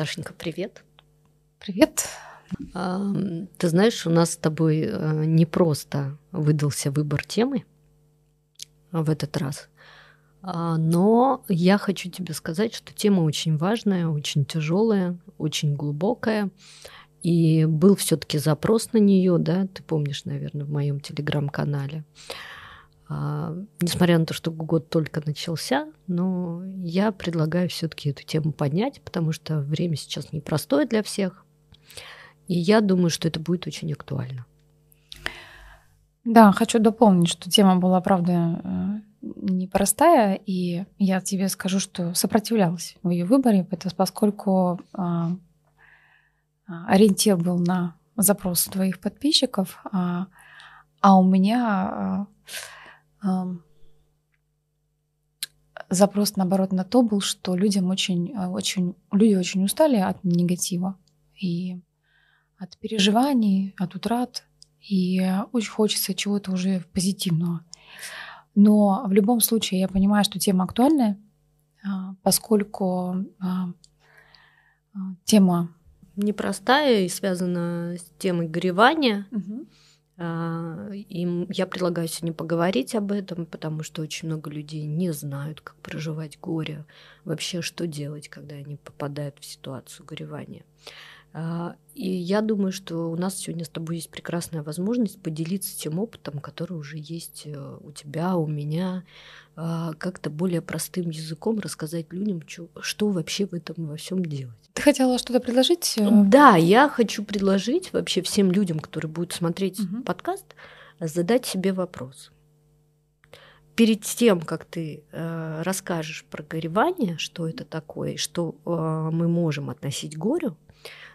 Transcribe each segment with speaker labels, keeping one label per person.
Speaker 1: Наташенька, привет.
Speaker 2: Привет.
Speaker 1: Ты знаешь, у нас с тобой э, не просто выдался выбор темы в этот раз, а, но я хочу тебе сказать, что тема очень важная, очень тяжелая, очень глубокая. И был все-таки запрос на нее, да, ты помнишь, наверное, в моем телеграм-канале. А, несмотря на то, что год только начался, но я предлагаю все-таки эту тему поднять, потому что время сейчас непростое для всех. И я думаю, что это будет очень актуально.
Speaker 2: Да, хочу дополнить, что тема была, правда, э, непростая, и я тебе скажу, что сопротивлялась в ее выборе, поскольку а, а, ориентир был на запрос твоих подписчиков, а, а у меня запрос, наоборот, на то был, что людям очень, очень, люди очень устали от негатива. И от переживаний, от утрат, и очень хочется чего-то уже позитивного. Но в любом случае я понимаю, что тема актуальная, а, поскольку а, а, тема
Speaker 1: непростая и связана с темой горевания. Угу. И я предлагаю сегодня поговорить об этом, потому что очень много людей не знают, как проживать горе, вообще что делать, когда они попадают в ситуацию горевания. А, и я думаю, что у нас сегодня с тобой есть прекрасная возможность поделиться тем опытом, который уже есть э, у тебя, у меня, а, как-то более простым языком рассказать людям, что вообще в этом во всем делать.
Speaker 2: Ты хотела что-то предложить?
Speaker 1: Да, я хочу предложить вообще всем людям, которые будут смотреть угу. подкаст, задать себе вопрос. Перед тем, как ты э, расскажешь про горевание, что это такое, что э, мы можем относить к горю,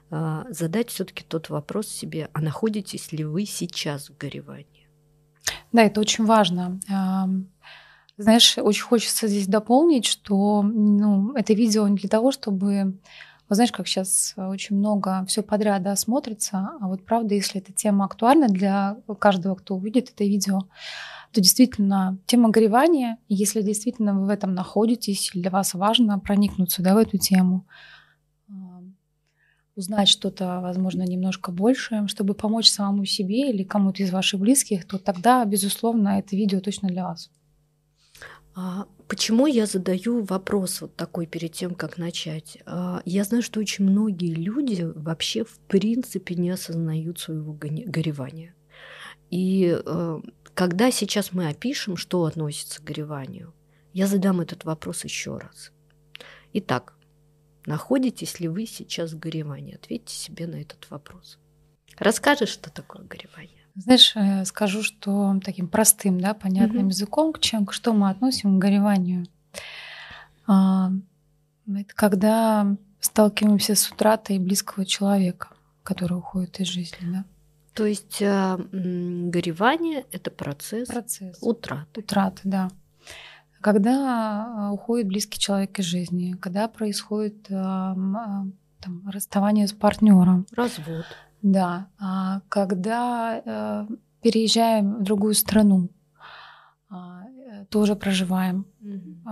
Speaker 1: задать все-таки тот вопрос себе, а находитесь ли вы сейчас в горевании?
Speaker 2: Да, это очень важно. Знаешь, очень хочется здесь дополнить, что ну, это видео не для того, чтобы вот знаешь, как сейчас очень много все подряд да, смотрится, а вот правда, если эта тема актуальна для каждого, кто увидит это видео, то действительно тема горевания, если действительно вы в этом находитесь, для вас важно проникнуться да, в эту тему, узнать что-то, возможно, немножко больше, чтобы помочь самому себе или кому-то из ваших близких, то тогда, безусловно, это видео точно для вас.
Speaker 1: А почему я задаю вопрос вот такой перед тем, как начать? А, я знаю, что очень многие люди вообще в принципе не осознают своего горевания. И э, когда сейчас мы опишем, что относится к гореванию, я задам этот вопрос еще раз. Итак, Находитесь ли вы сейчас в горевании? Ответьте себе на этот вопрос. Расскажешь, что такое горевание?
Speaker 2: Знаешь, э, скажу, что таким простым, да, понятным угу. языком, к чем, к что мы относим к гореванию. А, это когда сталкиваемся с утратой близкого человека, который уходит из жизни, да.
Speaker 1: То есть э, горевание это процесс,
Speaker 2: процесс
Speaker 1: утраты.
Speaker 2: Утраты, да когда а, уходит близкий человек из жизни, когда происходит а, там, расставание с партнером.
Speaker 1: Развод.
Speaker 2: Да. А, когда э, переезжаем в другую страну, э, тоже проживаем угу.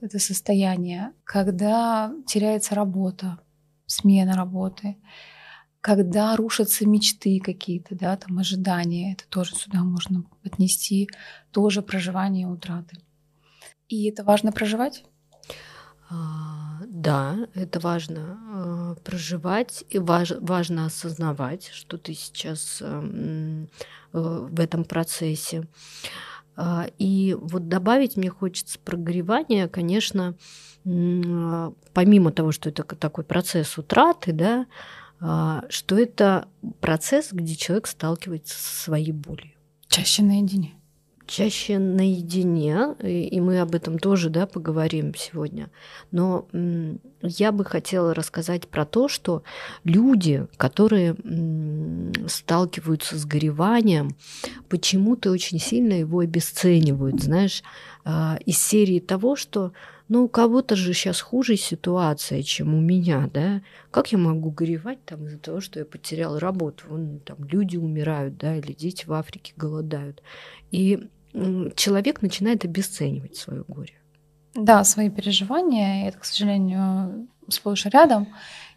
Speaker 2: это состояние. Когда теряется работа, смена работы, когда рушатся мечты какие-то, да, там ожидания, это тоже сюда можно отнести, тоже проживание утраты. И это важно проживать?
Speaker 1: А, да, это важно а, проживать и важ, важно осознавать, что ты сейчас эм, э, в этом процессе. А, и вот добавить мне хочется прогревание, конечно, помимо того, что это такой процесс утраты, да, что это процесс, где человек сталкивается со своей болью.
Speaker 2: Чаще наедине
Speaker 1: чаще наедине, и мы об этом тоже да, поговорим сегодня. Но я бы хотела рассказать про то, что люди, которые сталкиваются с гореванием, почему-то очень сильно его обесценивают, знаешь, а, из серии того, что ну, у кого-то же сейчас хуже ситуация, чем у меня, да? Как я могу горевать там из-за того, что я потерял работу? Вон там люди умирают, да, или дети в Африке голодают. И человек начинает обесценивать свое горе.
Speaker 2: Да, свои переживания, это, к сожалению, сплошь рядом.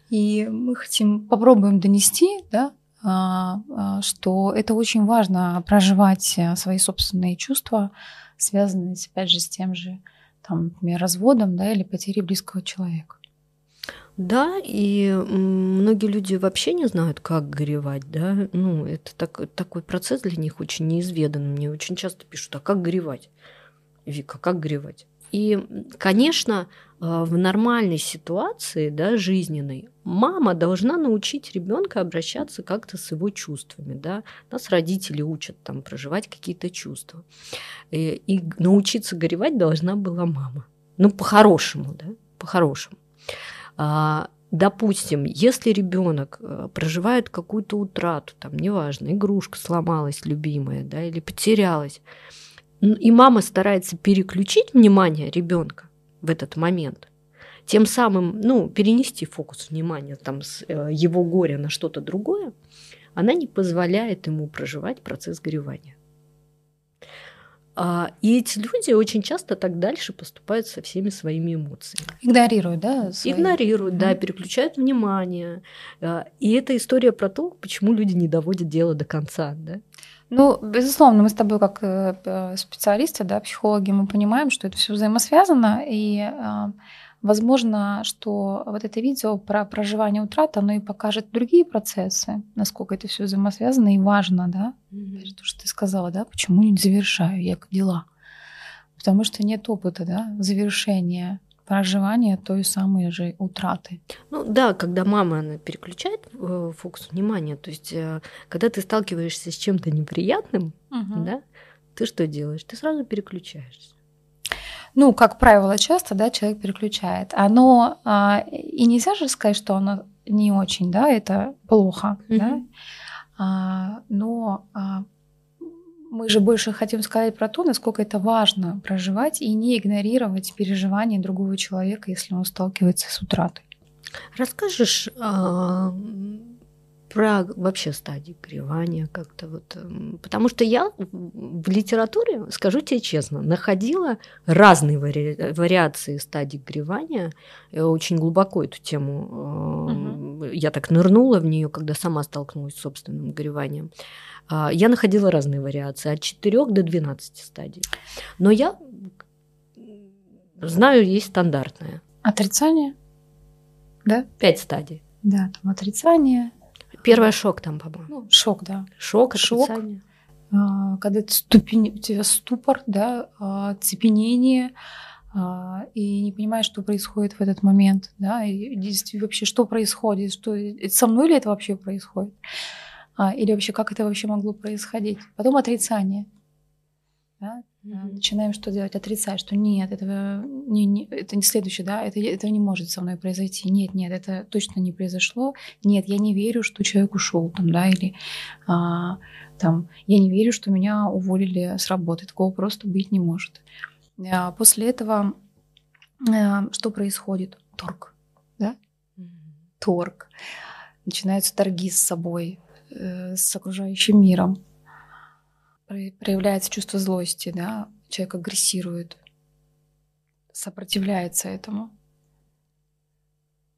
Speaker 2: И мы хотим, попробуем донести, да, а, а, что это очень важно проживать э, свои собственные чувства, связанные, опять же, с тем же, там, например, разводом, да, или потерей близкого человека.
Speaker 1: Да, и многие люди вообще не знают, как горевать, да. Ну, это так, такой процесс для них очень неизведанный. Мне очень часто пишут, а как горевать? Вика, как горевать? И, конечно, э, в нормальной ситуации, да, жизненной, мама должна научить ребенка обращаться как-то с его чувствами, да. Нас родители учат там проживать какие-то чувства. И, и научиться горевать должна была мама. Ну, по-хорошему, да, по-хорошему. А, допустим, если ребенок э, проживает какую-то утрату, там, неважно, игрушка сломалась любимая, да, или потерялась, и мама старается переключить внимание ребенка в этот момент, тем самым, ну, перенести фокус внимания там с э, его горя на что-то другое, она не позволяет ему проживать процесс горевания. А, и эти люди очень часто так дальше поступают со всеми своими эмоциями.
Speaker 2: Игнорируют, да?
Speaker 1: Свои... Игнорируют, mm-hmm. да, переключают внимание. А, и это история про то, почему люди не доводят дело до конца, да?
Speaker 2: Ну, безусловно, мы с тобой как э, специалисты, да, психологи, мы понимаем, что это все взаимосвязано, и а, Возможно, что вот это видео про проживание утрат, оно и покажет другие процессы, насколько это все взаимосвязано и важно, да? Mm-hmm. То, что ты сказала, да, почему не завершаю я дела? Потому что нет опыта, да, завершения проживания той самой же утраты.
Speaker 1: Ну да, когда мама она переключает э, фокус внимания, то есть э, когда ты сталкиваешься с чем-то неприятным, угу. да, ты что делаешь? Ты сразу переключаешься
Speaker 2: ну, как правило, часто, да, человек переключает. Оно, а, и нельзя же сказать, что оно не очень, да, это плохо, mm-hmm. да, а, но а, мы же больше хотим сказать про то, насколько это важно проживать и не игнорировать переживания другого человека, если он сталкивается с утратой.
Speaker 1: Расскажешь, а, про вообще стадии горевания как-то вот. Эм, потому что я в литературе, скажу тебе честно, находила разные вари... вариации стадий горевания. Я очень глубоко эту тему, угу. я так нырнула в нее, когда сама столкнулась с собственным гореванием. А, я находила разные вариации, от 4 до 12 стадий. Но я знаю, есть стандартная.
Speaker 2: Отрицание? Да?
Speaker 1: Пять стадий.
Speaker 2: Да, там отрицание,
Speaker 1: Первый шок там, по-моему.
Speaker 2: Ну, шок, да.
Speaker 1: Шок,
Speaker 2: шок. А, когда ступень, у тебя ступор, да, а, цепенение, а, и не понимаешь, что происходит в этот момент, да, и вообще что происходит, что со мной ли это вообще происходит, или вообще как это вообще могло происходить. Потом отрицание, да, Mm-hmm. Начинаем что делать? Отрицать, что нет, этого не, не, это не следующее, да, это, это не может со мной произойти. Нет, нет, это точно не произошло. Нет, я не верю, что человек ушел там, да, или а, там, я не верю, что меня уволили с работы. Такого просто быть не может. А, после этого а, что происходит? Торг, да? Mm-hmm. Торг. Начинаются торги с собой, э, с окружающим миром проявляется чувство злости, да, человек агрессирует, сопротивляется этому.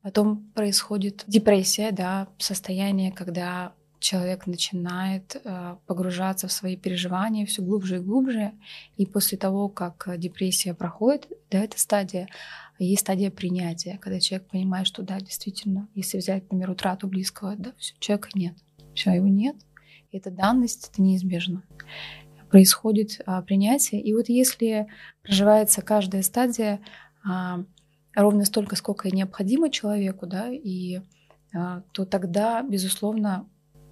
Speaker 2: Потом происходит депрессия, да, состояние, когда человек начинает э, погружаться в свои переживания все глубже и глубже. И после того, как депрессия проходит, да, эта стадия, есть стадия принятия, когда человек понимает, что да, действительно, если взять, например, утрату близкого, да, все, человека нет, все, его нет, это данность, это неизбежно. Происходит а, принятие. И вот если проживается каждая стадия а, ровно столько, сколько необходимо человеку, да, и а, то тогда, безусловно,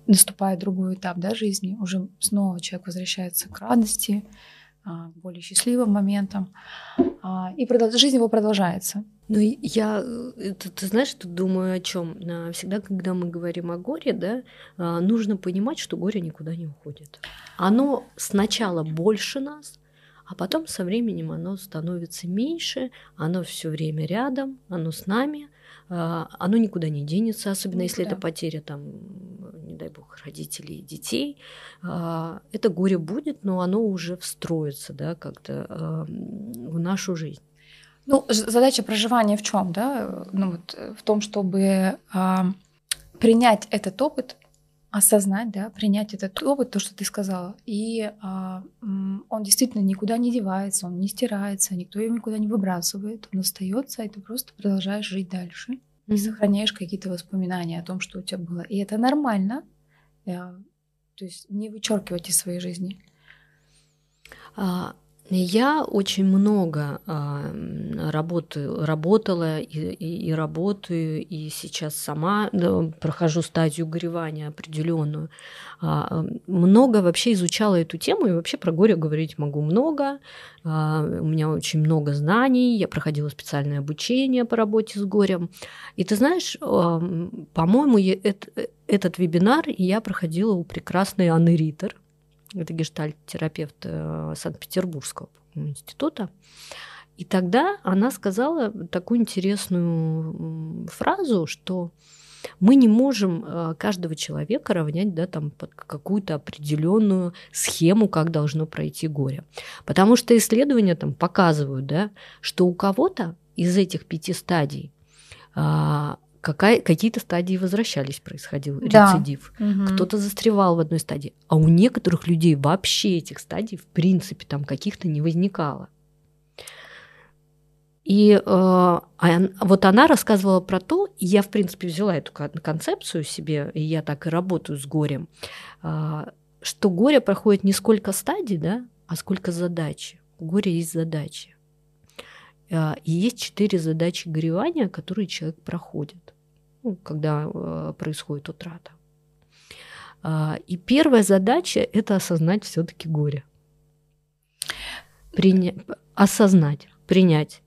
Speaker 2: наступает другой этап да, жизни. Уже снова человек возвращается к радости, а, более счастливым моментам, а, и жизнь его продолжается.
Speaker 1: Ну, я, э, ты, ты знаешь, тут думаю о чем? Всегда, когда мы говорим о горе, да, а, нужно понимать, что горе никуда не уходит. Оно сначала больше нас, а потом со временем оно становится меньше, оно все время рядом, оно с нами, а, оно никуда не денется, особенно никуда. если это потеря там, не дай бог, родителей и детей. А, это горе будет, но оно уже встроится, да, как-то в нашу жизнь.
Speaker 2: Ну, задача проживания в чем, да? Ну, вот в том, чтобы а, принять этот опыт, осознать, да, принять этот опыт, то, что ты сказала, и а, он действительно никуда не девается, он не стирается, никто его никуда не выбрасывает, он остается, и ты просто продолжаешь жить дальше mm-hmm. и сохраняешь какие-то воспоминания о том, что у тебя было, и это нормально, а, то есть не вычеркивать из своей жизни.
Speaker 1: А, я очень много а, работаю, работала и, и, и работаю, и сейчас сама прохожу стадию горевания определенную. А, много вообще изучала эту тему, и вообще про горе говорить могу много. А, у меня очень много знаний, я проходила специальное обучение по работе с горем. И ты знаешь, по-моему, этот, этот вебинар я проходила у прекрасной Анны Риттер – это гештальт-терапевт э, Санкт-Петербургского института. И тогда она сказала такую интересную фразу, что мы не можем э, каждого человека равнять да, там, под какую-то определенную схему, как должно пройти горе. Потому что исследования там показывают, да, что у кого-то из этих пяти стадий а, какая, какие-то стадии возвращались, происходил да. рецидив. Угу. Кто-то застревал в одной стадии. А у некоторых людей вообще этих стадий, в принципе, там каких-то не возникало. И э, а вот она рассказывала про то, и я, в принципе, взяла эту концепцию себе, и я так и работаю с горем, э, что горе проходит не сколько стадий, да, а сколько задачи. У горя есть задачи. Э, и есть четыре задачи горевания, которые человек проходит когда э, происходит утрата. А, и первая задача – это осознать все таки горе. Приня... Осознать, принять.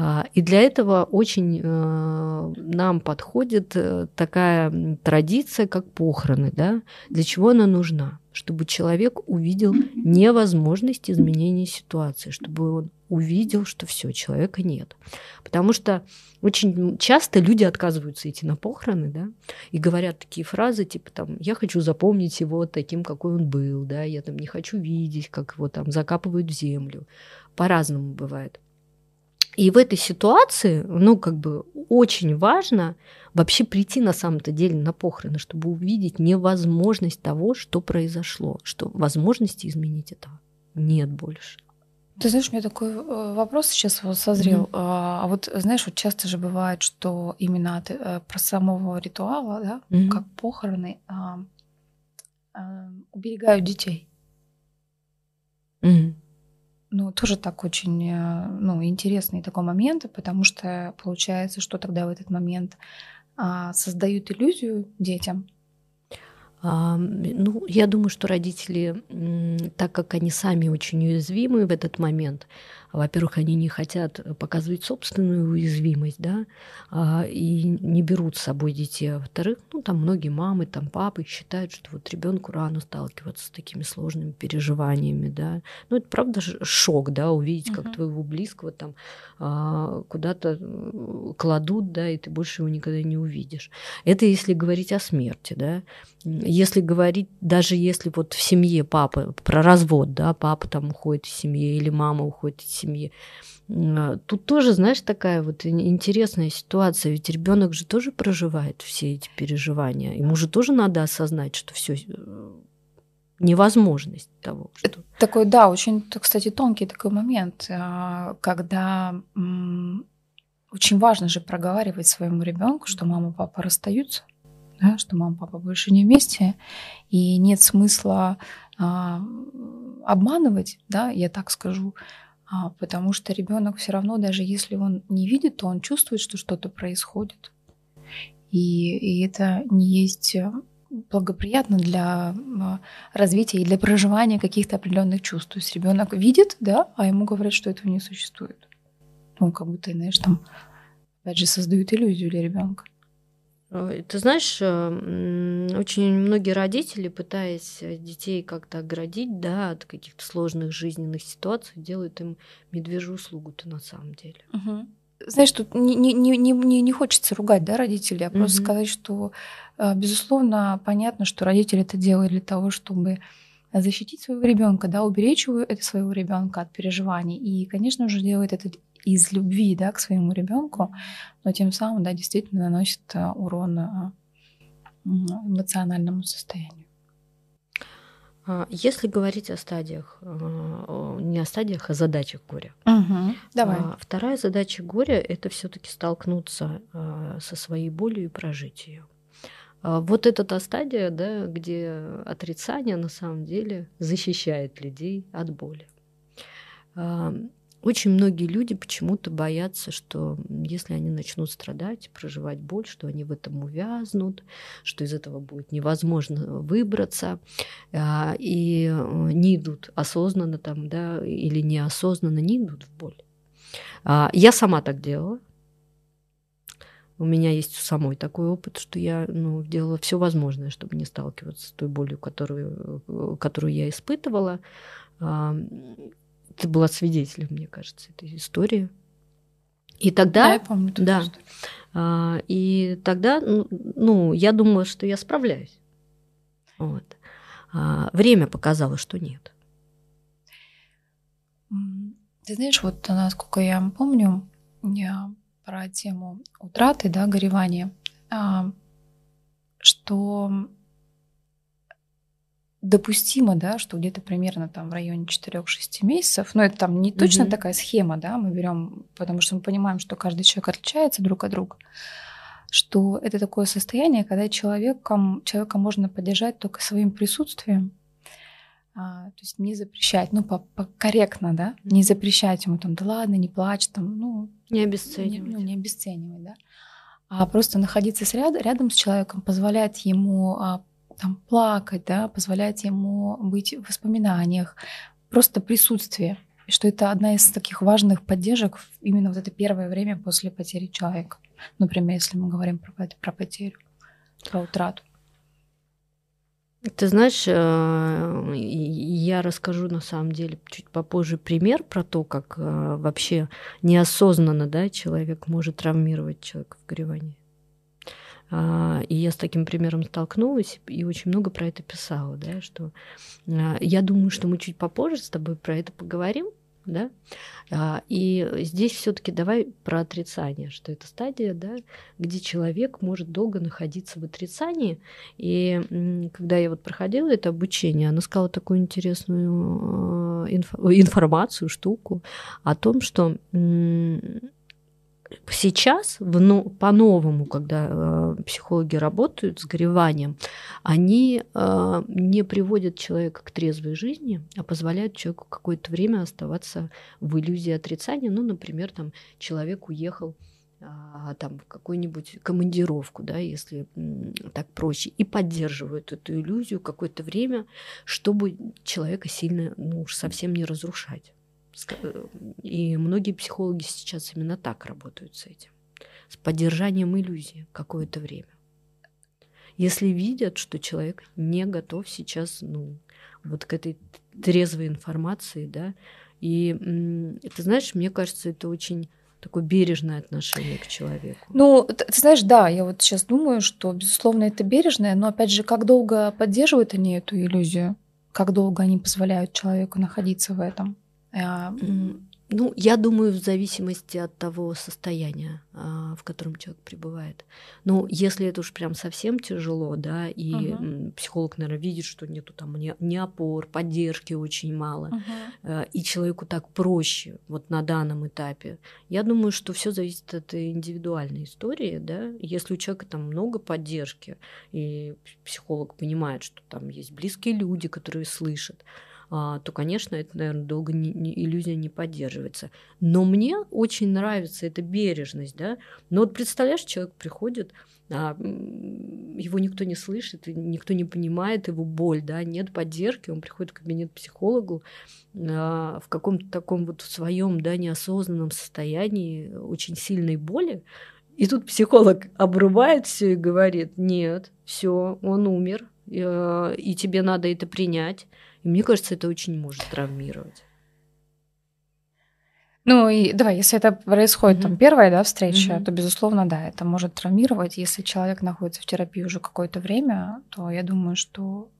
Speaker 1: А, и для этого очень э, нам подходит э, такая традиция, как похороны. Да? Для чего она нужна? Чтобы человек увидел невозможность изменения ситуации, чтобы он увидел, что все, человека нет. Потому что очень часто люди отказываются идти на похороны, да, и говорят такие фразы, типа там, я хочу запомнить его таким, какой он был, да, я там не хочу видеть, как его там закапывают в землю. По-разному бывает. И в этой ситуации, ну, как бы очень важно вообще прийти на самом-то деле на похороны, чтобы увидеть невозможность того, что произошло, что возможности изменить этого нет больше.
Speaker 2: Ты знаешь, у меня такой э, вопрос сейчас вот созрел. Mm-hmm. А вот знаешь, вот часто же бывает, что именно от, э, про самого ритуала, да, mm-hmm. как похороны, а, а, уберегают детей. Mm-hmm. Ну, тоже так очень э, ну, интересный такой момент, потому что получается, что тогда в этот момент а, создают иллюзию детям,
Speaker 1: ну, я думаю, что родители, так как они сами очень уязвимы в этот момент, во-первых, они не хотят показывать собственную уязвимость, да, а, и не берут с собой детей. А во-вторых, ну, там многие мамы, там папы считают, что вот ребенку рано сталкиваться с такими сложными переживаниями, да. Ну, это правда шок, да, увидеть, как uh-huh. твоего близкого там а, куда-то э, кладут, да, и ты больше его никогда не увидишь. Это если говорить о смерти, да. Если говорить, даже если вот в семье папа, про развод, да, папа там уходит из семьи или мама уходит из семьи. А, тут тоже, знаешь, такая вот интересная ситуация, ведь ребенок же тоже проживает все эти переживания. Ему же тоже надо осознать, что все э, невозможность того. Что...
Speaker 2: Такой, да, очень, кстати, тонкий такой момент, а, когда очень важно же проговаривать своему ребенку, что мама и папа расстаются, да, что мама и папа больше не вместе, и нет смысла а, обманывать, да, я так скажу, потому что ребенок все равно, даже если он не видит, то он чувствует, что что-то происходит. И, и это не есть э, благоприятно для а, развития и для проживания каких-то определенных чувств. То есть ребенок видит, да, а ему говорят, что этого не существует. Ну, как будто, знаешь, там, опять же, создают иллюзию для ребенка.
Speaker 1: Э, ты знаешь, э, очень многие родители, пытаясь детей как-то оградить да, от каких-то сложных жизненных ситуаций, делают им медвежью услугу-то на самом деле.
Speaker 2: Угу. Знаешь, тут не, не, не, не, не хочется ругать да, родителей, а просто угу. сказать, что, э, безусловно, понятно, что родители это делают для того, чтобы защитить своего ребенка, да, уберечь его, это своего ребенка от переживаний. И, конечно же, делает это из любви, да, к своему ребенку, но тем самым, да, действительно наносит э, урон э, эмоциональному состоянию.
Speaker 1: А, если говорить о стадиях, э, не о стадиях, а задачах горя.
Speaker 2: Угу. Давай.
Speaker 1: Вторая задача горя – это все таки столкнуться со своей болью и прожить ее. Вот это та стадия, да, где отрицание на самом деле защищает людей от боли. Очень многие люди почему-то боятся, что если они начнут страдать, проживать боль, что они в этом увязнут, что из этого будет невозможно выбраться, а, и э, не идут осознанно там, да, или неосознанно не идут в боль. А, я сама так делала. У меня есть у самой такой опыт, что я ну, делала все возможное, чтобы не сталкиваться с той болью, которую, э, которую я испытывала ты была свидетелем, мне кажется, этой истории. И тогда,
Speaker 2: да, я помню,
Speaker 1: да, а, и тогда, ну, ну, я думала, что я справляюсь. Вот. А, время показало, что нет.
Speaker 2: Ты знаешь, вот насколько я помню, я про тему утраты, да, горевания, а, что допустимо, да, что где-то примерно там в районе 4-6 месяцев, но это там не точно mm-hmm. такая схема, да, мы берем, потому что мы понимаем, что каждый человек отличается друг от друга, что это такое состояние, когда человеком, человека можно поддержать только своим присутствием, а, то есть не запрещать, ну, по, по корректно, да, mm-hmm. не запрещать ему там, да ладно, не плачь, там, ну...
Speaker 1: Не обесценивать.
Speaker 2: Не, ну, не обесценивать, да. А просто находиться с ряд, рядом с человеком, позволять ему а, там, плакать, да, позволять ему быть в воспоминаниях, просто присутствие. Что это одна из таких важных поддержек именно вот это первое время после потери человека. Например, если мы говорим про, про потерю, про утрату.
Speaker 1: Ты знаешь, э, я расскажу на самом деле чуть попозже пример про то, как э, вообще неосознанно да, человек может травмировать человека в горевании. А, и я с таким примером столкнулась и очень много про это писала, да, что а, я думаю, что мы чуть попозже с тобой про это поговорим, да, а, и здесь все-таки давай про отрицание, что это стадия, да, где человек может долго находиться в отрицании, и когда я вот проходила это обучение, она сказала такую интересную информацию, штуку о том, что сейчас, в, по-новому, когда э, психологи работают с гореванием, они э, не приводят человека к трезвой жизни, а позволяют человеку какое-то время оставаться в иллюзии отрицания. Ну, например, там человек уехал а, там в какую-нибудь командировку, да, если так проще, и поддерживают эту иллюзию какое-то время, чтобы человека сильно, ну уж совсем не разрушать. И многие психологи сейчас именно так работают с этим, с поддержанием иллюзии какое-то время. Если видят, что человек не готов сейчас, ну, вот к этой трезвой информации, да, и ты знаешь, мне кажется, это очень такое бережное отношение к человеку.
Speaker 2: Ну, ты, ты знаешь, да, я вот сейчас думаю, что, безусловно, это бережное, но, опять же, как долго поддерживают они эту иллюзию? Как долго они позволяют человеку находиться в этом?
Speaker 1: А, ну, я думаю, в зависимости от того состояния, а, в котором человек пребывает. Ну, если это уж прям совсем тяжело, да, и uh-huh. психолог, наверное, видит, что нету там ни, ни опор, поддержки очень мало, uh-huh. и человеку так проще вот на данном этапе. Я думаю, что все зависит от индивидуальной истории, да. Если у человека там много поддержки, и психолог понимает, что там есть близкие люди, которые слышат, то, конечно, это, наверное, долго не, не, иллюзия не поддерживается. Но мне очень нравится эта бережность, да. Но вот представляешь, человек приходит, а, его никто не слышит, никто не понимает его боль, да, нет поддержки, он приходит в кабинет психологу а, в каком-то таком вот своем, да, неосознанном состоянии очень сильной боли, и тут психолог обрубает все и говорит, нет, все, он умер, э, и тебе надо это принять. И мне кажется, это очень может травмировать.
Speaker 2: Ну и давай, если это происходит mm-hmm. там первая да, встреча, mm-hmm. то безусловно, да, это может травмировать. Если человек находится в терапии уже какое-то время, то я думаю, что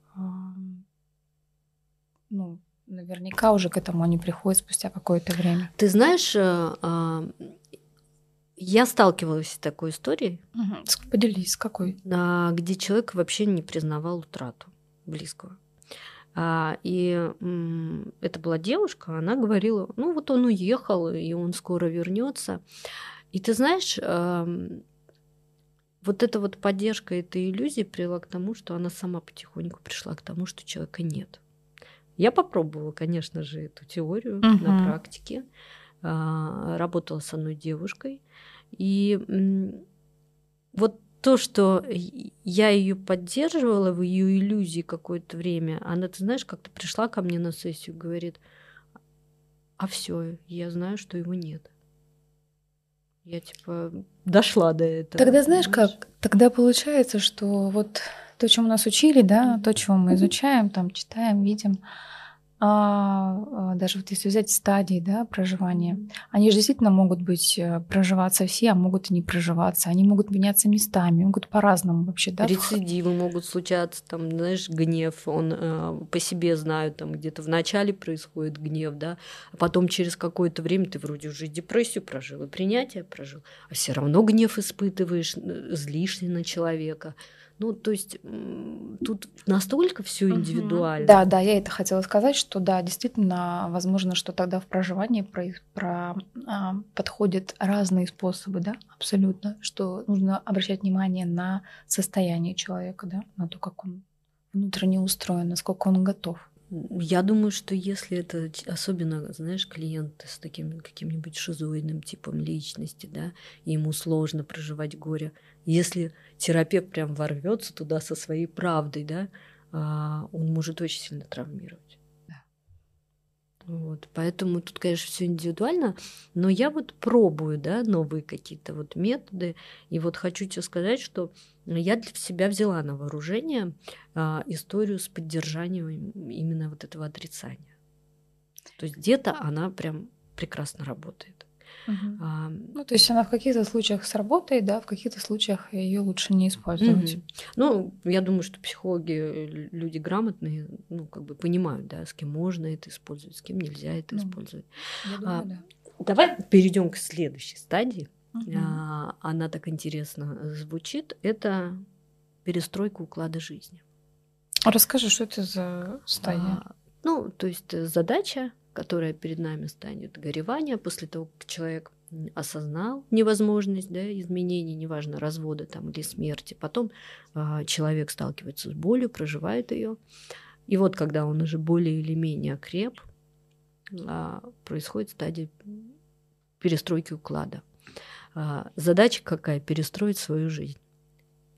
Speaker 2: ну, наверняка уже к этому они приходят спустя какое-то время.
Speaker 1: Ты знаешь, э, а, я сталкивалась с такой историей.
Speaker 2: Угу. Поделись, с какой?
Speaker 1: Где человек вообще не признавал утрату близкого. А, и это была девушка, она говорила, ну вот он уехал, и он скоро вернется. И ты знаешь, вот эта вот поддержка этой иллюзии привела к тому, что она сама потихоньку пришла к тому, что человека нет. Я попробовала, конечно же, эту теорию uh-huh. на практике. А, работала с одной девушкой. И вот то, что я ее поддерживала в ее иллюзии какое-то время, она, ты знаешь, как-то пришла ко мне на сессию, говорит, а все, я знаю, что его нет. Я типа дошла до этого.
Speaker 2: Тогда знаешь понимаешь? как? Тогда получается, что вот то, чем нас учили, да, то, чего мы изучаем, там читаем, видим, а, а, даже вот если взять стадии да, проживания, они же действительно могут быть э, проживаться все, а могут и не проживаться. Они могут меняться местами, могут по-разному вообще. Да?
Speaker 1: Рецидивы могут случаться, там, знаешь, гнев, он э, по себе знаю, там где-то в начале происходит гнев, да, а потом через какое-то время ты вроде уже депрессию прожил и принятие прожил, а все равно гнев испытываешь, э, злишься на человека. Ну, то есть тут настолько все индивидуально.
Speaker 2: Да, да, я это хотела сказать, что да, действительно, возможно, что тогда в проживании про, про, а, подходят разные способы, да, абсолютно, что нужно обращать внимание на состояние человека, да, на то, как он внутренне устроен, насколько он готов.
Speaker 1: Я думаю, что если это особенно, знаешь, клиент с таким каким-нибудь шизоидным типом личности, да, ему сложно проживать горе, если терапевт прям ворвется туда со своей правдой, да, а, он может очень сильно травмировать. Вот, поэтому тут, конечно, все индивидуально, но я вот пробую, да, новые какие-то вот методы, и вот хочу тебе сказать, что я для себя взяла на вооружение а, историю с поддержанием именно вот этого отрицания. То есть где-то она прям прекрасно работает.
Speaker 2: Угу. А, ну, то есть она в каких-то случаях сработает, да, в каких-то случаях ее лучше не использовать. Угу.
Speaker 1: Ну, я думаю, что психологи, э, люди грамотные, ну, как бы понимают, да, с кем можно это использовать, с кем нельзя это ну, использовать. Я думаю, а, да. Давай перейдем к следующей стадии. Угу. А, она так интересно звучит. Это перестройка уклада жизни.
Speaker 2: Расскажи, что это за стадия?
Speaker 1: А, ну, то есть э, задача которая перед нами станет горевание после того, как человек осознал невозможность да, изменений, неважно, развода там, или смерти. Потом э, человек сталкивается с болью, проживает ее. И вот когда он уже более или менее окреп, э, происходит стадия перестройки уклада. Э, задача какая? Перестроить свою жизнь.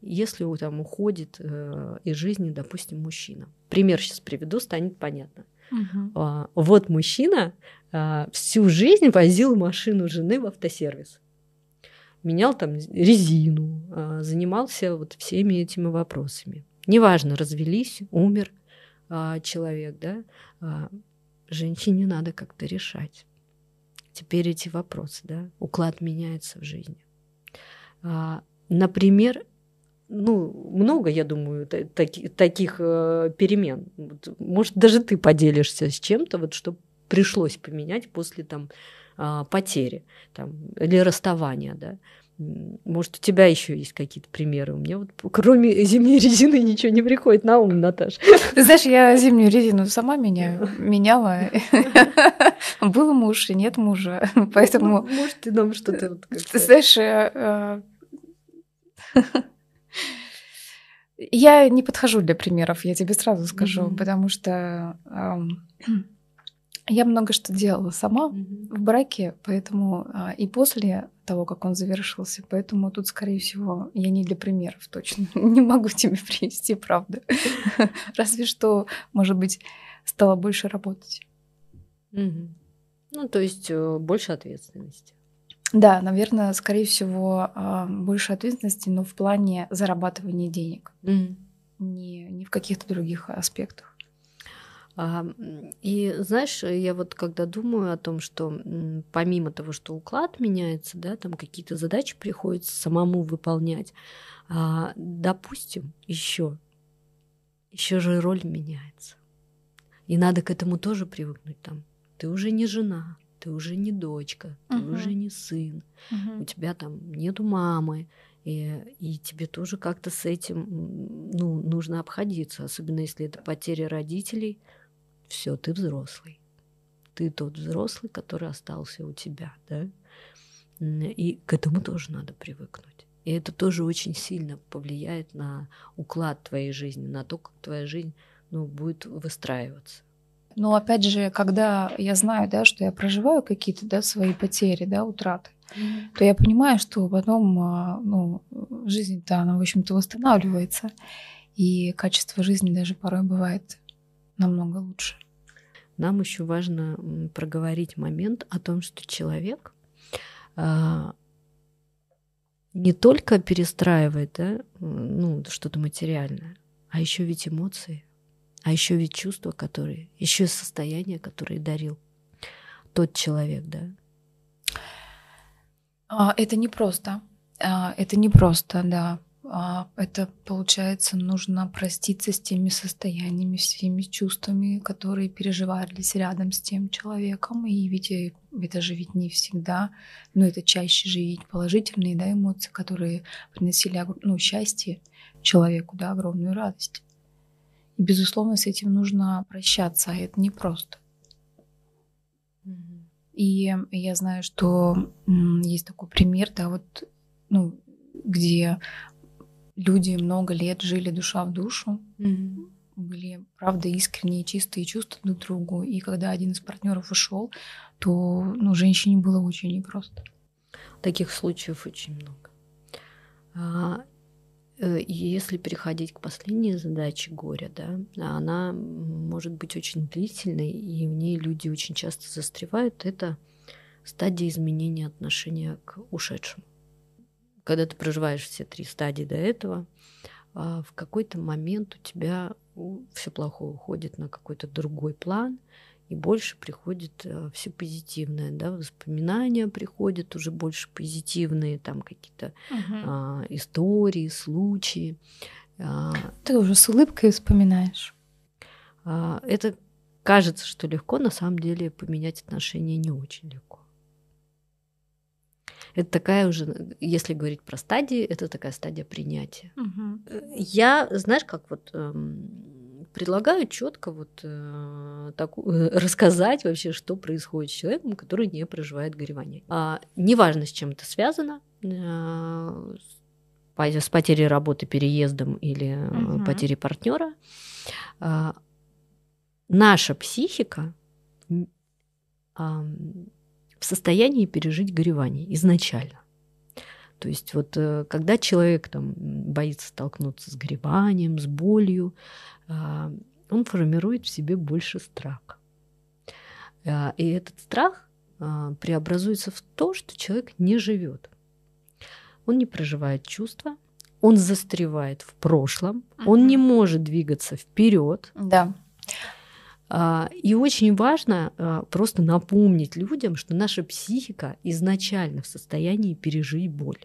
Speaker 1: Если там уходит э, из жизни, допустим, мужчина. Пример сейчас приведу, станет понятно. Угу. Вот мужчина а, всю жизнь возил машину жены в автосервис. Менял там резину, а, занимался вот всеми этими вопросами. Неважно, развелись, умер человек, да, женщине надо как-то решать. Теперь эти вопросы, да, уклад меняется в жизни. Например, ну, много, я думаю, таки, таких э, перемен. Может, даже ты поделишься с чем-то, вот, что пришлось поменять после там, э, потери там, или расставания, да. Может, у тебя еще есть какие-то примеры? У меня вот кроме зимней резины ничего не приходит на ум, Наташ.
Speaker 2: Ты знаешь, я зимнюю резину сама меняю, меняла. Был муж и нет мужа, поэтому...
Speaker 1: Может, ты нам что-то...
Speaker 2: Ты знаешь, э, э, я не подхожу для примеров, я тебе сразу скажу, mm-hmm. потому что эм, я много что делала сама mm-hmm. в браке, поэтому э, и после того, как он завершился, поэтому тут, скорее всего, я не для примеров точно. не могу тебе привести, правда. Разве что, может быть, стала больше работать.
Speaker 1: Ну, то есть э, больше ответственности.
Speaker 2: Да, наверное, скорее всего, а, больше ответственности, но в плане зарабатывания денег, mm. не, не в каких-то других аспектах.
Speaker 1: А, и знаешь, я вот когда думаю о том, что помимо того, что уклад меняется, да, там какие-то задачи приходится самому выполнять, а, допустим, еще, еще же роль меняется. И надо к этому тоже привыкнуть там. Ты уже не жена, ты уже не дочка, ты uh-huh. уже не сын, uh-huh. у тебя там нету мамы, и, и тебе тоже как-то с этим ну, нужно обходиться, особенно если это потеря родителей. Все, ты взрослый. Ты тот взрослый, который остался у тебя, да? И к этому тоже надо привыкнуть. И это тоже очень сильно повлияет на уклад твоей жизни, на то, как твоя жизнь ну, будет выстраиваться.
Speaker 2: Но опять же, когда я знаю, да, что я проживаю какие-то да, свои потери, да, утраты, mm-hmm. то я понимаю, что потом а, ну, жизнь-то, она, в общем-то, восстанавливается. И качество жизни даже порой бывает намного лучше.
Speaker 1: Нам еще важно проговорить момент о том, что человек а, не только перестраивает да, ну, что-то материальное, а еще ведь эмоции, а еще ведь чувства, которые, еще состояние, которое дарил тот человек, да.
Speaker 2: А, это непросто. А, это непросто, да. А, это, получается, нужно проститься с теми состояниями, с теми чувствами, которые переживались рядом с тем человеком. И ведь э, это же ведь не всегда, но это чаще же ведь положительные да, эмоции, которые приносили ну, счастье человеку, да, огромную радость. И, безусловно, с этим нужно прощаться, а это непросто. И я знаю, что есть такой пример, да, вот, ну, где люди много лет жили душа в душу, mm-hmm. были, правда, искренние, чистые чувства друг к другу. И когда один из партнеров ушел, то ну, женщине было очень непросто.
Speaker 1: Таких случаев очень много. Э, если переходить к последней задаче горя, да, она может быть очень длительной, и в ней люди очень часто застревают. Это стадия изменения отношения к ушедшему когда ты проживаешь все три стадии до этого, а, в какой-то момент у тебя все плохое уходит на какой-то другой план, и больше приходит э, все позитивное, да, воспоминания приходят уже больше позитивные, там какие-то uh-huh. а, истории, случаи.
Speaker 2: А, Ты уже с улыбкой вспоминаешь.
Speaker 1: А, это кажется, что легко, на самом деле поменять отношения не очень легко. Это такая уже, если говорить про стадии, это такая стадия принятия. Угу. Я, знаешь, как вот эм, предлагаю четко вот э, так, э, рассказать вообще, что происходит с человеком, который не проживает горевание. А, неважно, с чем это связано, э, с потерей работы, переездом или угу. потерей партнера. Э, наша психика в состоянии пережить горевание изначально. То есть вот э, когда человек там боится столкнуться с гореванием, с болью, он формирует в себе больше страха. А, и этот страх а, преобразуется в то, что человек не живет. Он не проживает чувства, он застревает в прошлом, он не может двигаться вперед.
Speaker 2: Да.
Speaker 1: А, и очень важно а, просто напомнить людям, что наша психика изначально в состоянии пережить боль.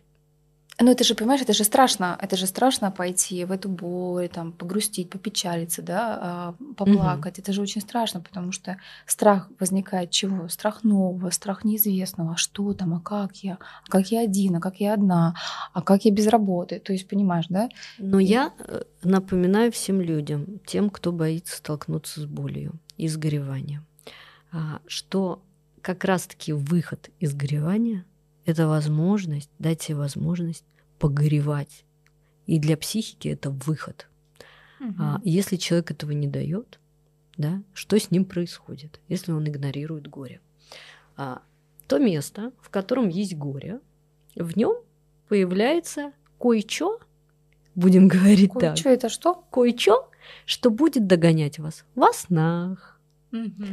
Speaker 2: Ну, это же, понимаешь, это же страшно. Это же страшно пойти в эту боль, там, погрустить, попечалиться, да, а, поплакать. Угу. Это же очень страшно, потому что страх возникает чего? Страх нового, страх неизвестного. А что там, а как я? А как я один? А как я одна? А как я без работы? То есть, понимаешь, да?
Speaker 1: Но И... я э, напоминаю всем людям, тем, кто боится столкнуться с болью и с гореванием, а, что как раз-таки выход из горевания — это возможность, дать себе возможность погоревать. И для психики это выход. Угу. А если человек этого не дает, да, что с ним происходит, если он игнорирует горе? А, то место, в котором есть горе, в нем появляется кое-что, будем говорить кое так.
Speaker 2: Кое-что это что?
Speaker 1: Кое-что, что будет догонять вас во снах. Угу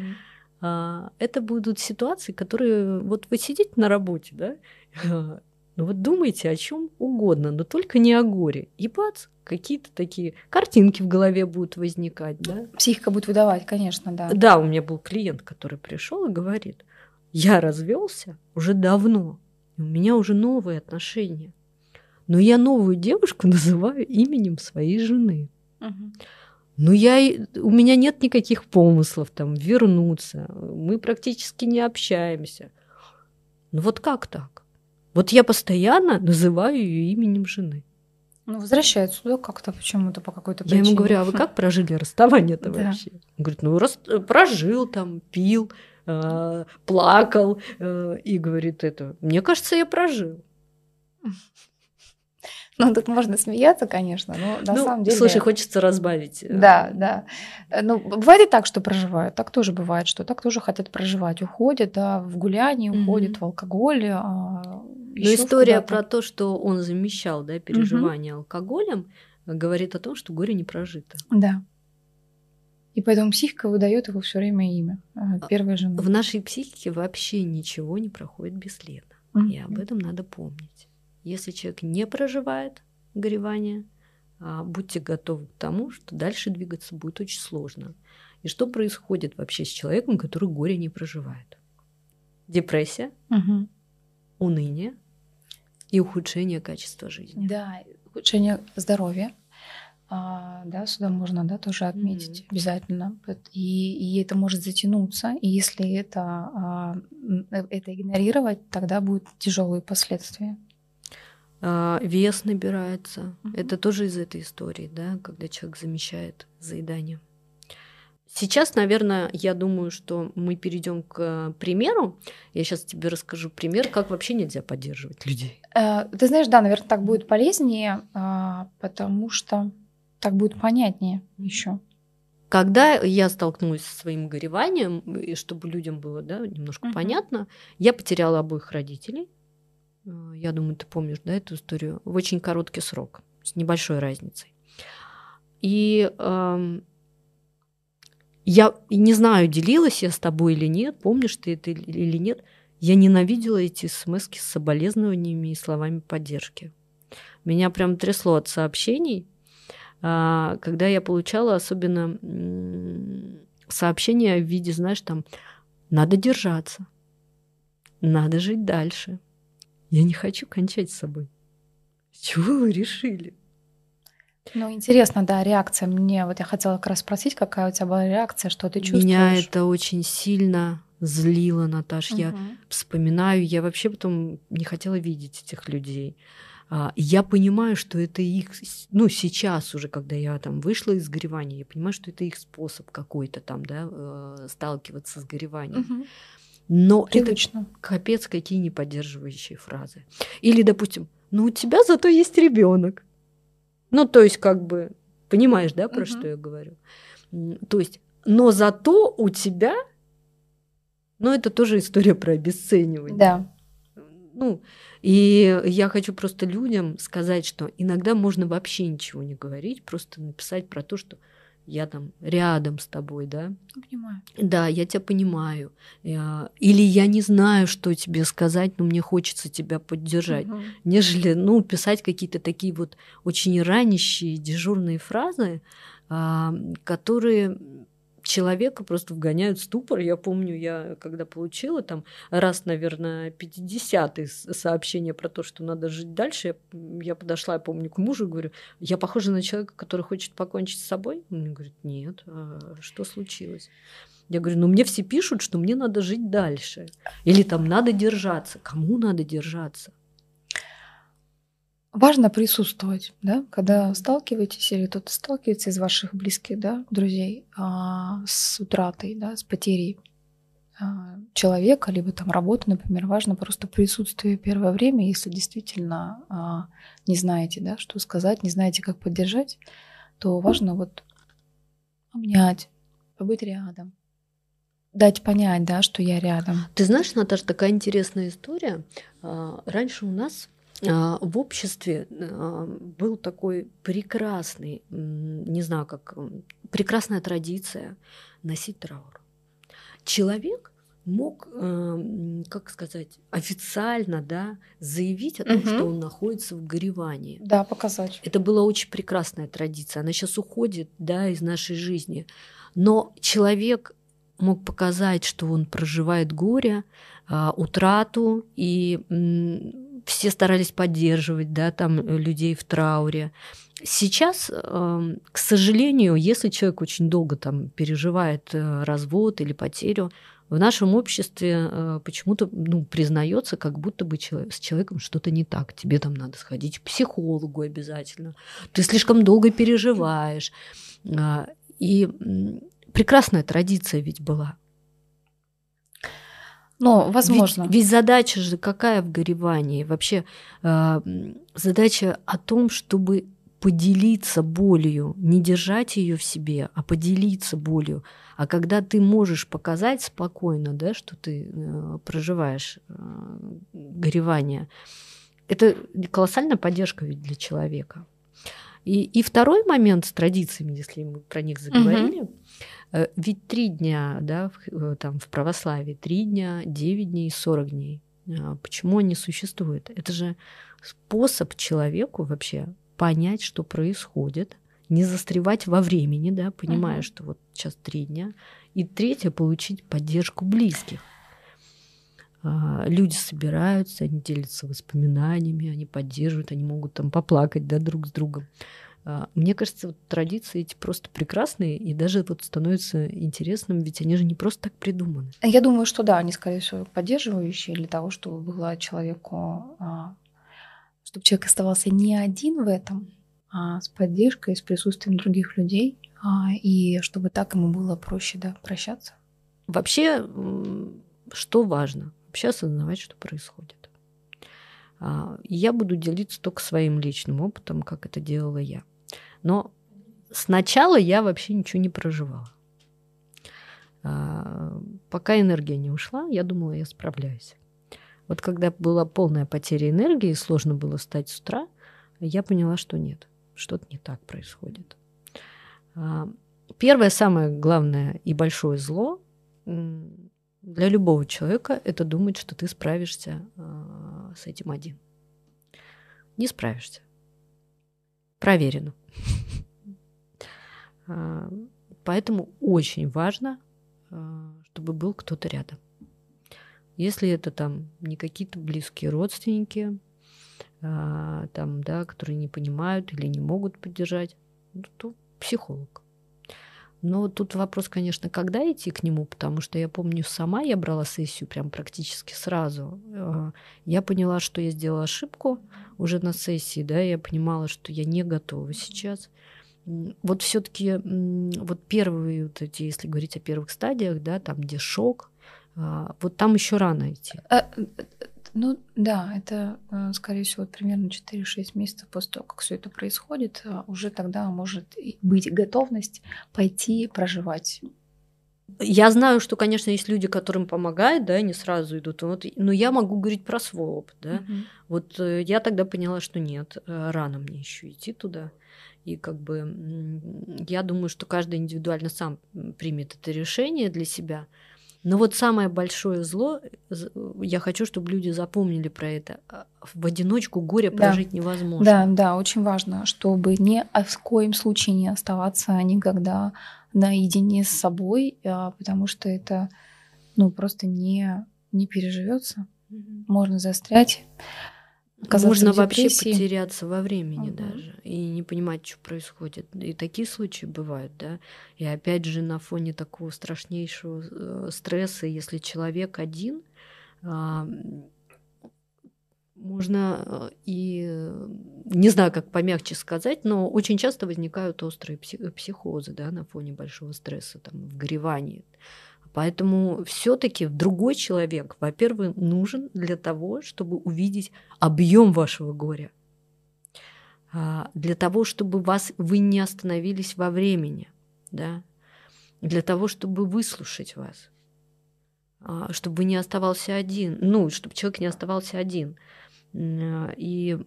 Speaker 1: это будут ситуации, которые вот вы сидите на работе, да, ну вот думайте о чем угодно, но только не о горе. И бац, какие-то такие картинки в голове будут возникать, да.
Speaker 2: Психика будет выдавать, конечно, да.
Speaker 1: Да, у меня был клиент, который пришел и говорит, я развелся уже давно, у меня уже новые отношения, но я новую девушку называю именем своей жены. Угу. Ну, я, у меня нет никаких помыслов там вернуться. Мы практически не общаемся. Ну вот как так? Вот я постоянно называю ее именем жены.
Speaker 2: Ну, возвращается сюда как-то почему-то по какой-то
Speaker 1: причине. Я ему говорю, а вы как прожили расставание-то да. вообще? Он говорит, ну, рас... прожил там, пил, э, плакал. Э, и говорит это, мне кажется, я прожил.
Speaker 2: Ну, тут можно смеяться, конечно, но на ну, самом деле...
Speaker 1: Слушай, хочется разбавить.
Speaker 2: Э, да, да. Ну, бывает и так, что проживают. Так тоже бывает, что так тоже хотят проживать. Уходят, да, в гуляние, уходят mm-hmm. в алкоголь. А
Speaker 1: но история про то, что он замещал, да, переживания mm-hmm. алкоголем, говорит о том, что горе не прожито.
Speaker 2: Да. И поэтому психика выдает его все время имя а, а, первой жены.
Speaker 1: В нашей психике вообще ничего не проходит бесследно. Mm-hmm. И об этом надо помнить. Если человек не проживает горевание, а, будьте готовы к тому, что дальше двигаться будет очень сложно. И что происходит вообще с человеком, который горе не проживает? Депрессия, угу. уныние и ухудшение качества жизни.
Speaker 2: Да, ухудшение здоровья. А, да, сюда можно да, тоже отметить mm-hmm. обязательно. И, и это может затянуться. И если это, а, это игнорировать, тогда будут тяжелые последствия.
Speaker 1: А, вес набирается. Mm-hmm. Это тоже из этой истории, да, когда человек замещает заедание. Сейчас, наверное, я думаю, что мы перейдем к примеру. Я сейчас тебе расскажу пример, как вообще нельзя поддерживать людей.
Speaker 2: Э, ты знаешь, да, наверное, так будет полезнее, а, потому что так будет понятнее еще.
Speaker 1: Когда я столкнулась со своим гореванием, и чтобы людям было да, немножко uh-huh. понятно, я потеряла обоих родителей. Э, я думаю, ты помнишь, да, эту историю, в очень короткий срок, с небольшой разницей. И э, я не знаю, делилась я с тобой или нет, помнишь ты это или нет, я ненавидела эти смс с соболезнованиями и словами поддержки. Меня прям трясло от сообщений, а, когда я получала особенно сообщения в виде, знаешь, там, надо держаться, надо жить дальше – я не хочу кончать с собой. С чего вы решили?
Speaker 2: Ну, интересно, да, реакция. Мне вот я хотела как раз спросить, какая у тебя была реакция, что ты чувствуешь?
Speaker 1: Меня это очень сильно злило, Наташ. Угу. Я вспоминаю, я вообще потом не хотела видеть этих людей. А, я понимаю, что это их, ну, сейчас уже, когда я там вышла из горевания, я понимаю, что это их способ какой-то там, да, э, сталкиваться с гореванием. Угу. Но Привычно. это капец какие неподдерживающие фразы. Или, допустим, ну у тебя зато есть ребенок. Ну, то есть, как бы, понимаешь, да, про угу. что я говорю? То есть, но зато у тебя, ну, это тоже история про обесценивание.
Speaker 2: Да.
Speaker 1: Ну, и я хочу просто людям сказать, что иногда можно вообще ничего не говорить, просто написать про то, что я там рядом с тобой, да?
Speaker 2: Понимаю.
Speaker 1: Да, я тебя понимаю. Или я не знаю, что тебе сказать, но мне хочется тебя поддержать, угу. нежели, ну, писать какие-то такие вот очень ранящие дежурные фразы, а, которые человека просто вгоняют в ступор. Я помню, я когда получила там раз, наверное, 50 сообщение про то, что надо жить дальше, я, я подошла, я помню, к мужу и говорю, я похожа на человека, который хочет покончить с собой? Он мне говорит, нет, а что случилось? Я говорю, ну мне все пишут, что мне надо жить дальше. Или там надо держаться. Кому надо держаться?
Speaker 2: Важно присутствовать, да, когда сталкиваетесь или кто-то сталкивается из ваших близких, да, друзей а, с утратой, да, с потерей а, человека, либо там работы, например, важно просто присутствие первое время, если действительно а, не знаете, да, что сказать, не знаете, как поддержать, то важно вот обнять, побыть рядом, дать понять, да, что я рядом.
Speaker 1: Ты знаешь, Наташа, такая интересная история. А, раньше у нас в обществе а, был такой прекрасный, не знаю как, прекрасная традиция носить траур. Человек мог, как сказать, официально да, заявить о том, угу. что он находится в горевании.
Speaker 2: Да, показать.
Speaker 1: Это была очень прекрасная традиция. Она сейчас уходит да, из нашей жизни. Но человек мог показать, что он проживает горе, а, утрату и все старались поддерживать, да, там людей в трауре. Сейчас, эм, к сожалению, если человек очень долго там переживает э, развод или потерю, в нашем обществе э, почему-то ну, признается, как будто бы с человеком что-то не так. Тебе там надо сходить к психологу обязательно. Ты слишком долго переживаешь. А, и прекрасная традиция ведь была.
Speaker 2: Но, возможно.
Speaker 1: Ведь, ведь задача же какая в горевании? Вообще э, задача о том, чтобы поделиться болью, не держать ее в себе, а поделиться болью. А когда ты можешь показать спокойно, да, что ты э, проживаешь э, горевание, это колоссальная поддержка ведь для человека. И, и второй момент с традициями, если мы про них заговорили, угу. ведь три дня, да, в, э, там в православии, три дня, девять дней, сорок дней. А почему они существуют? Это же способ человеку вообще понять, что происходит, не застревать во времени, да, понимая, угу. что вот сейчас три дня. И третье, получить поддержку близких. А, люди собираются, они делятся воспоминаниями, они поддерживают, они могут там поплакать да, друг с другом. А, мне кажется, вот традиции эти просто прекрасные и даже вот становятся интересным, ведь они же не просто так придуманы.
Speaker 2: Я думаю, что да, они, скорее всего, поддерживающие для того, чтобы было человеку, а, чтобы человек оставался не один в этом, а с поддержкой, с присутствием других людей, и чтобы так ему было проще да, прощаться.
Speaker 1: Вообще, что важно? Вообще осознавать, что происходит. А, я буду делиться только своим личным опытом, как это делала я. Но сначала я вообще ничего не проживала. А, пока энергия не ушла, я думала, я справляюсь. Вот когда была полная потеря энергии, сложно было встать с утра, я поняла, что нет, что-то не так происходит. А, первое, самое главное и большое зло для любого человека это думать, что ты справишься э, с этим один. Не справишься. Проверено. А, поэтому очень важно, а, чтобы был кто-то рядом. Если это там не какие-то близкие родственники, там, да, которые не понимают или не могут поддержать, ну, то психолог. Но тут вопрос, конечно, когда идти к нему, потому что я помню, сама я брала сессию прям практически сразу. Э, я поняла, что я сделала ошибку уже на сессии, да, я понимала, что я не готова сейчас. Вот все-таки вот первые вот эти, если говорить о первых стадиях, да, там где шок, а, вот там еще рано идти. Э,
Speaker 2: ну да, это, э, скорее всего, примерно 4-6 месяцев после того, как все это происходит, э, уже тогда может быть готовность пойти проживать.
Speaker 1: Я знаю, что, конечно, есть люди, которым помогает, да, они сразу идут. Вот, но я могу говорить про свой опыт, да. Угу. Вот э, я тогда поняла, что нет, рано мне еще идти туда. И как бы я думаю, что каждый индивидуально сам примет это решение для себя. Но вот самое большое зло, я хочу, чтобы люди запомнили про это. А, в одиночку горе да. прожить невозможно.
Speaker 2: Да, да, очень важно, чтобы ни в коем случае не оставаться никогда наедине с собой, а, потому что это ну, просто не, не переживется. Можно застрять.
Speaker 1: Можно вообще потеряться во времени угу. даже и не понимать, что происходит. И такие случаи бывают, да. И опять же на фоне такого страшнейшего э, стресса, если человек один, можно э, и не знаю, как помягче сказать, но очень часто возникают острые психозы, да, на фоне большого стресса, там, в горевании. Поэтому все-таки другой человек, во-первых, нужен для того, чтобы увидеть объем вашего горя, а, для того, чтобы вас, вы не остановились во времени, да? для того, чтобы выслушать вас, а, чтобы вы не оставался один, ну, чтобы человек не оставался один. И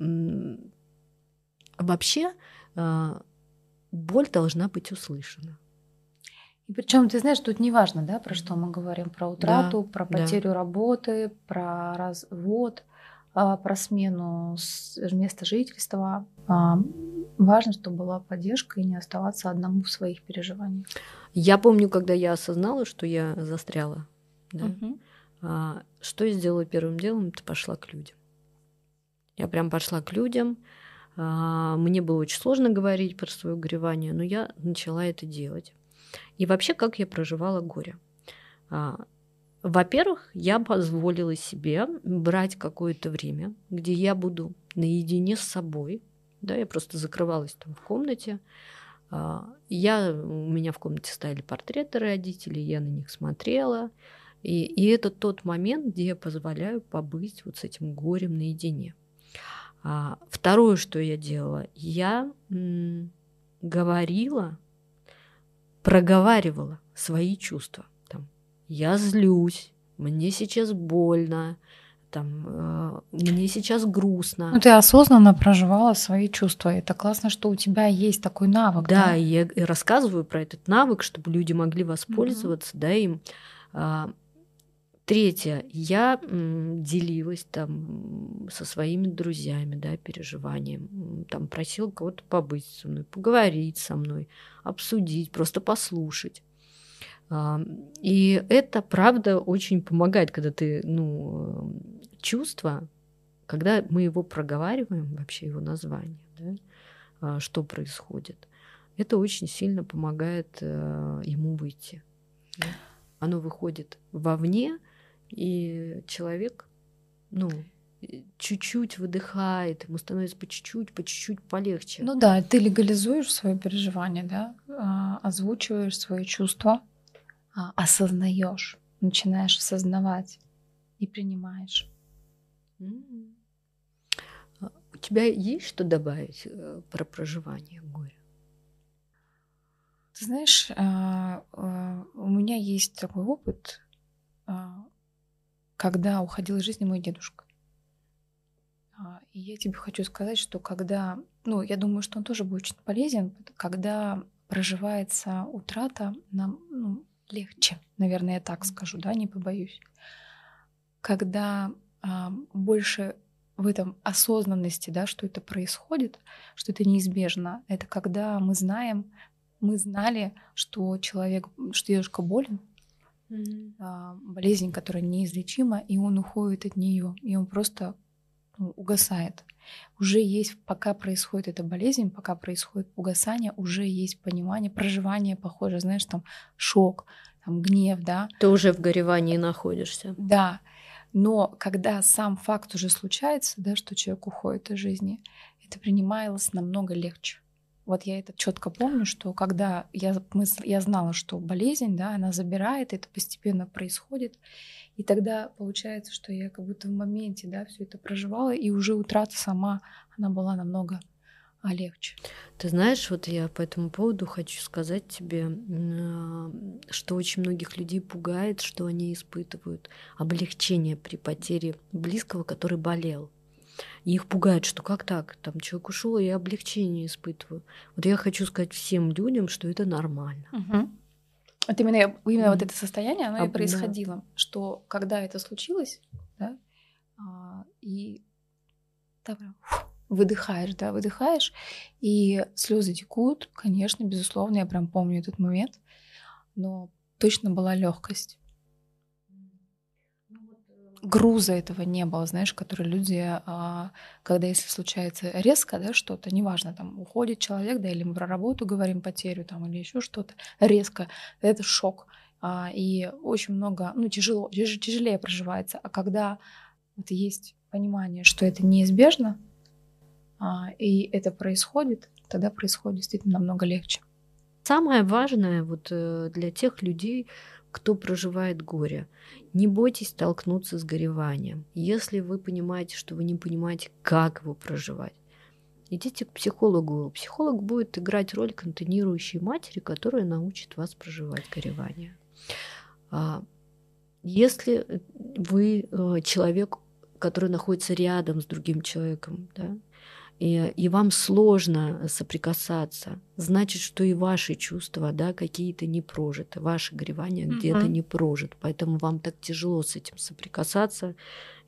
Speaker 1: вообще а, боль должна быть услышана.
Speaker 2: И причем, ты знаешь, тут не важно, да, про что мы говорим, про утрату, да, про потерю да. работы, про развод, а, про смену места жительства. А, важно, чтобы была поддержка и не оставаться одному в своих переживаниях.
Speaker 1: Я помню, когда я осознала, что я застряла, да, угу. что я сделала первым делом, это пошла к людям. Я прям пошла к людям. Мне было очень сложно говорить про свое горевание, но я начала это делать. И вообще, как я проживала горе. А, во-первых, я позволила себе брать какое-то время, где я буду наедине с собой. Да, я просто закрывалась там в комнате. А, я, у меня в комнате стояли портреты родителей, я на них смотрела. И, и это тот момент, где я позволяю побыть вот с этим горем наедине. А, второе, что я делала, я говорила, проговаривала свои чувства. Там, я злюсь, мне сейчас больно, там, э, мне сейчас грустно.
Speaker 2: Ну, ты осознанно проживала свои чувства. Это классно, что у тебя есть такой навык.
Speaker 1: Да, да? я рассказываю про этот навык, чтобы люди могли воспользоваться, mm-hmm. да, им. Третье, я делилась там со своими друзьями, да, переживанием, там просила кого-то побыть со мной, поговорить со мной, обсудить, просто послушать. А, и это, правда, очень помогает, когда ты, ну, чувство, когда мы его проговариваем, вообще его название, да, а, что происходит, это очень сильно помогает э, ему выйти. Да? Оно выходит вовне, и человек, ну, чуть-чуть выдыхает, ему становится по чуть-чуть, по чуть-чуть полегче.
Speaker 2: Ну да, ты легализуешь свое переживание, да, а, озвучиваешь свои чувства, а, осознаешь, начинаешь осознавать и принимаешь.
Speaker 1: Mm-hmm. У тебя есть что добавить э, про проживание горя?
Speaker 2: Ты знаешь, а, у меня есть такой опыт когда уходил из жизни мой дедушка. А, и я тебе хочу сказать, что когда, ну, я думаю, что он тоже будет очень полезен, когда проживается утрата, нам ну, легче, наверное, я так скажу, да, не побоюсь. Когда а, больше в этом осознанности, да, что это происходит, что это неизбежно, это когда мы знаем, мы знали, что человек, что дедушка болен, mm-hmm. болезнь, которая неизлечима, и он уходит от нее, и он просто ну, угасает. Уже есть, пока происходит эта болезнь, пока происходит угасание, уже есть понимание, проживание похоже, знаешь, там шок, там гнев, да.
Speaker 1: Ты уже в горевании находишься.
Speaker 2: Да. Но когда сам факт уже случается, да, что человек уходит из жизни, это принималось намного легче. Вот я это четко помню, что когда я, мы, я знала, что болезнь, да, она забирает, это постепенно происходит, и тогда получается, что я как будто в моменте, да, все это проживала, и уже утрата сама, она была намного а, легче.
Speaker 1: Ты знаешь, вот я по этому поводу хочу сказать тебе, а, что очень многих людей пугает, что они испытывают облегчение при потере близкого, который болел. И их пугает, что как так? Там человек ушел, и я облегчение испытываю. Вот я хочу сказать всем людям, что это нормально.
Speaker 2: Угу. Вот именно, именно mm. вот это состояние, оно а, и происходило, да. что когда это случилось, да, а, и давай, выдыхаешь, да, выдыхаешь, и слезы текут, конечно, безусловно, я прям помню этот момент, но точно была легкость груза этого не было, знаешь, который люди, а, когда если случается резко, да, что-то, неважно, там уходит человек, да, или мы про работу говорим, потерю там или еще что-то, резко, это шок. А, и очень много, ну, тяжело, тяжелее проживается. А когда вот есть понимание, что это неизбежно, а, и это происходит, тогда происходит действительно намного легче.
Speaker 1: Самое важное вот э, для тех людей, кто проживает горе. Не бойтесь столкнуться с гореванием. Если вы понимаете, что вы не понимаете, как его проживать, идите к психологу. Психолог будет играть роль контейнирующей матери, которая научит вас проживать горевание. А, если вы э, человек, который находится рядом с другим человеком, да, и, и вам сложно соприкасаться, значит, что и ваши чувства, да, какие-то не прожиты, ваше горевание mm-hmm. где-то не прожит, поэтому вам так тяжело с этим соприкасаться,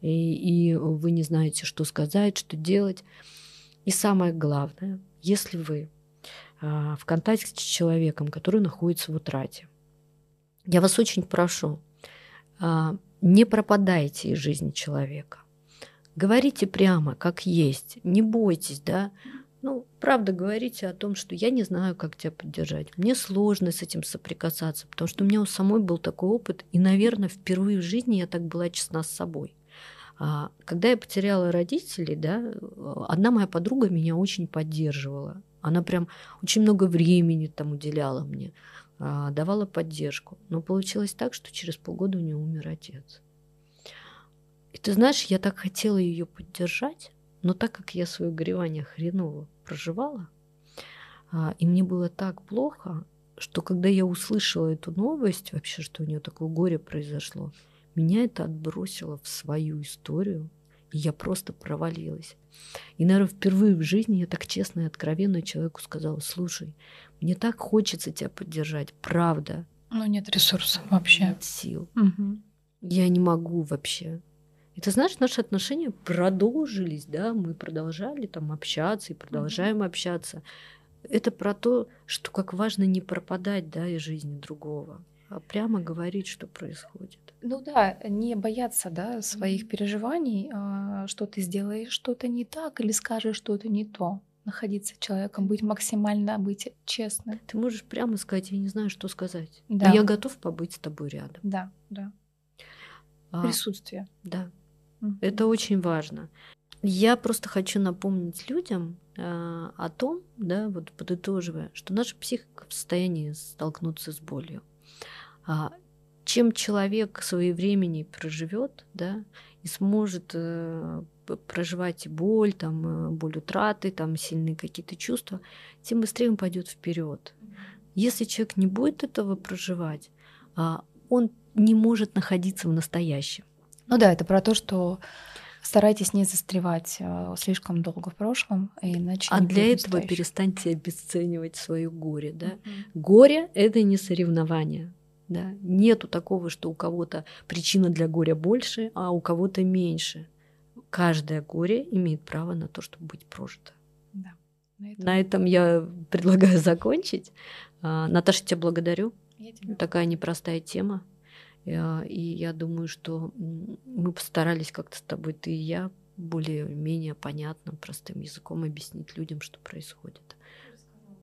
Speaker 1: и, и вы не знаете, что сказать, что делать. И самое главное, если вы а, в контакте с человеком, который находится в утрате, я вас очень прошу, а, не пропадайте из жизни человека Говорите прямо, как есть, не бойтесь, да. Ну, правда, говорите о том, что я не знаю, как тебя поддержать. Мне сложно с этим соприкасаться, потому что у меня у самой был такой опыт, и, наверное, впервые в жизни я так была честна с собой. А, когда я потеряла родителей, да, одна моя подруга меня очень поддерживала. Она прям очень много времени там уделяла мне, а, давала поддержку. Но получилось так, что через полгода у нее умер отец. И ты знаешь, я так хотела ее поддержать, но так как я свое горевание хреново проживала, а, и мне было так плохо, что когда я услышала эту новость, вообще, что у нее такое горе произошло, меня это отбросило в свою историю, и я просто провалилась. И, наверное, впервые в жизни я так честно и откровенно человеку сказала, слушай, мне так хочется тебя поддержать, правда.
Speaker 2: Но нет ресурсов вообще.
Speaker 1: Нет сил. Угу. Я не могу вообще. И ты знаешь, наши отношения продолжились, да, мы продолжали там общаться и продолжаем mm общаться. Это про то, что как важно не пропадать, да, из жизни другого, а прямо говорить, что происходит.
Speaker 2: Ну да, не бояться, да, своих mm переживаний, а, что ты сделаешь что-то не так или скажешь что-то не то находиться человеком, быть максимально, быть честным.
Speaker 1: Ты можешь прямо сказать, я не знаю, что сказать. Да. Но я готов побыть с тобой рядом.
Speaker 2: Да, да. А, Присутствие.
Speaker 1: Да. Это очень важно. Я просто хочу напомнить людям э, о том, да, вот подытоживая, что наша психика в состоянии столкнуться с болью. А, чем человек своей времени проживет, да, и сможет э, проживать боль, там, э, боль утраты, там, сильные какие-то чувства, тем быстрее он пойдет вперед. Если человек не будет этого проживать, а, он не может находиться в настоящем.
Speaker 2: Ну да, это про то, что старайтесь не застревать э, слишком долго в прошлом, иначе.
Speaker 1: А для этого перестаньте обесценивать свое горе, да? Угу. Горе это не соревнование. Да? Нету такого, что у кого-то причина для горя больше, а у кого-то меньше. Каждое горе имеет право на то, чтобы быть прожито. Да. На этом, на этом я предлагаю закончить. А, Наташа, тебя благодарю. Я тебя. Такая непростая тема. Э, и я думаю, что мы постарались как-то с тобой, ты и я, более-менее понятным, простым языком объяснить людям, что происходит.